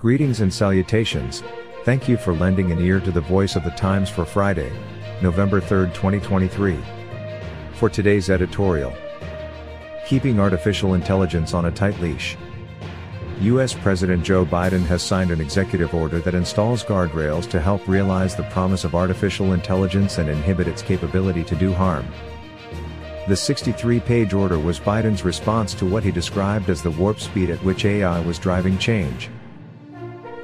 Greetings and salutations. Thank you for lending an ear to the voice of the Times for Friday, November 3, 2023. For today's editorial, Keeping Artificial Intelligence on a Tight Leash. U.S. President Joe Biden has signed an executive order that installs guardrails to help realize the promise of artificial intelligence and inhibit its capability to do harm. The 63 page order was Biden's response to what he described as the warp speed at which AI was driving change.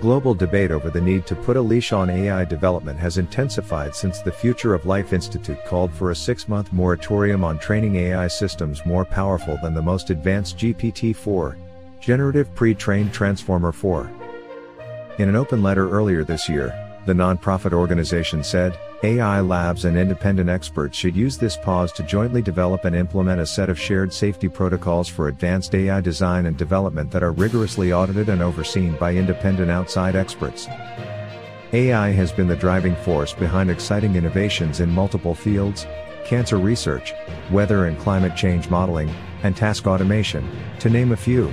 Global debate over the need to put a leash on AI development has intensified since the Future of Life Institute called for a six month moratorium on training AI systems more powerful than the most advanced GPT 4, Generative Pre trained Transformer 4. In an open letter earlier this year, the nonprofit organization said, AI labs and independent experts should use this pause to jointly develop and implement a set of shared safety protocols for advanced AI design and development that are rigorously audited and overseen by independent outside experts. AI has been the driving force behind exciting innovations in multiple fields cancer research, weather and climate change modeling, and task automation, to name a few.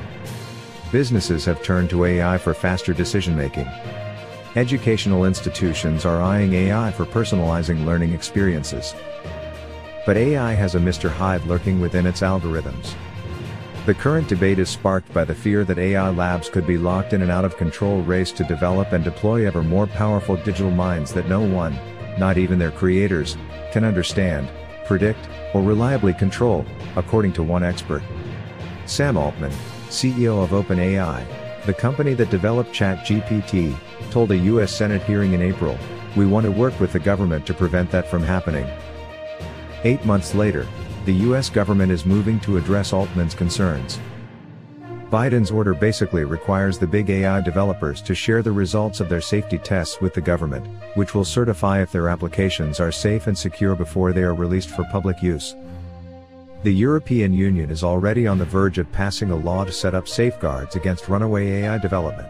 Businesses have turned to AI for faster decision making, Educational institutions are eyeing AI for personalizing learning experiences. But AI has a Mr. Hyde lurking within its algorithms. The current debate is sparked by the fear that AI labs could be locked in an out of control race to develop and deploy ever more powerful digital minds that no one, not even their creators, can understand, predict, or reliably control, according to one expert. Sam Altman, CEO of OpenAI, the company that developed ChatGPT, told a U.S. Senate hearing in April, we want to work with the government to prevent that from happening. Eight months later, the U.S. government is moving to address Altman's concerns. Biden's order basically requires the big AI developers to share the results of their safety tests with the government, which will certify if their applications are safe and secure before they are released for public use. The European Union is already on the verge of passing a law to set up safeguards against runaway AI development.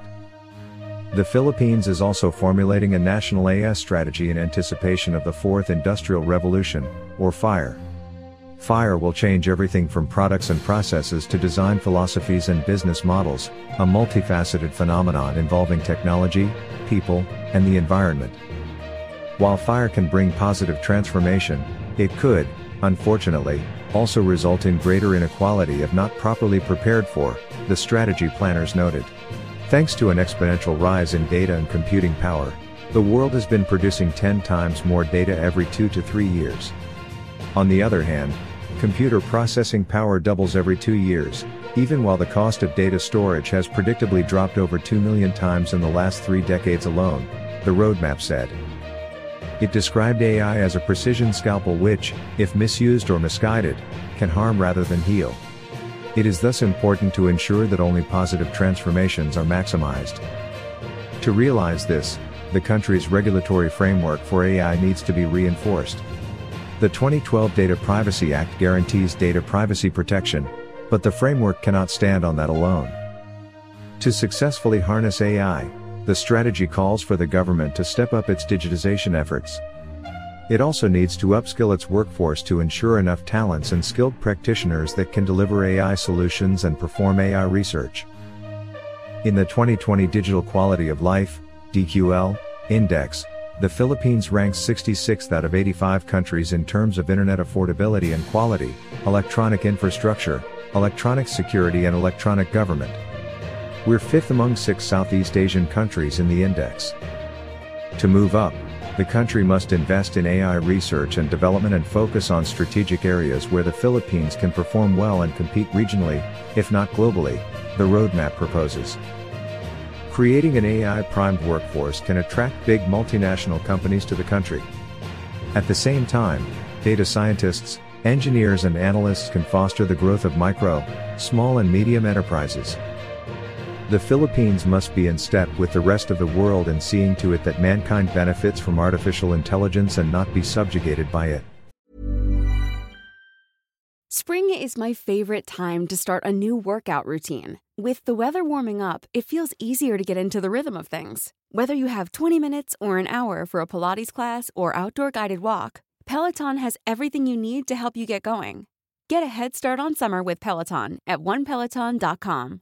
The Philippines is also formulating a national AI strategy in anticipation of the Fourth Industrial Revolution, or FIRE. FIRE will change everything from products and processes to design philosophies and business models, a multifaceted phenomenon involving technology, people, and the environment. While FIRE can bring positive transformation, it could, unfortunately, also result in greater inequality if not properly prepared for, the strategy planners noted. Thanks to an exponential rise in data and computing power, the world has been producing 10 times more data every 2 to 3 years. On the other hand, computer processing power doubles every 2 years, even while the cost of data storage has predictably dropped over 2 million times in the last 3 decades alone, the roadmap said. It described AI as a precision scalpel which, if misused or misguided, can harm rather than heal. It is thus important to ensure that only positive transformations are maximized. To realize this, the country's regulatory framework for AI needs to be reinforced. The 2012 Data Privacy Act guarantees data privacy protection, but the framework cannot stand on that alone. To successfully harness AI, the strategy calls for the government to step up its digitization efforts. It also needs to upskill its workforce to ensure enough talents and skilled practitioners that can deliver AI solutions and perform AI research. In the 2020 Digital Quality of Life DQL Index, the Philippines ranks 66th out of 85 countries in terms of internet affordability and quality, electronic infrastructure, electronic security and electronic government. We're fifth among six Southeast Asian countries in the index. To move up, the country must invest in AI research and development and focus on strategic areas where the Philippines can perform well and compete regionally, if not globally, the roadmap proposes. Creating an AI primed workforce can attract big multinational companies to the country. At the same time, data scientists, engineers, and analysts can foster the growth of micro, small, and medium enterprises. The Philippines must be in step with the rest of the world in seeing to it that mankind benefits from artificial intelligence and not be subjugated by it. Spring is my favorite time to start a new workout routine. With the weather warming up, it feels easier to get into the rhythm of things. Whether you have 20 minutes or an hour for a Pilates class or outdoor guided walk, Peloton has everything you need to help you get going. Get a head start on summer with Peloton at onepeloton.com.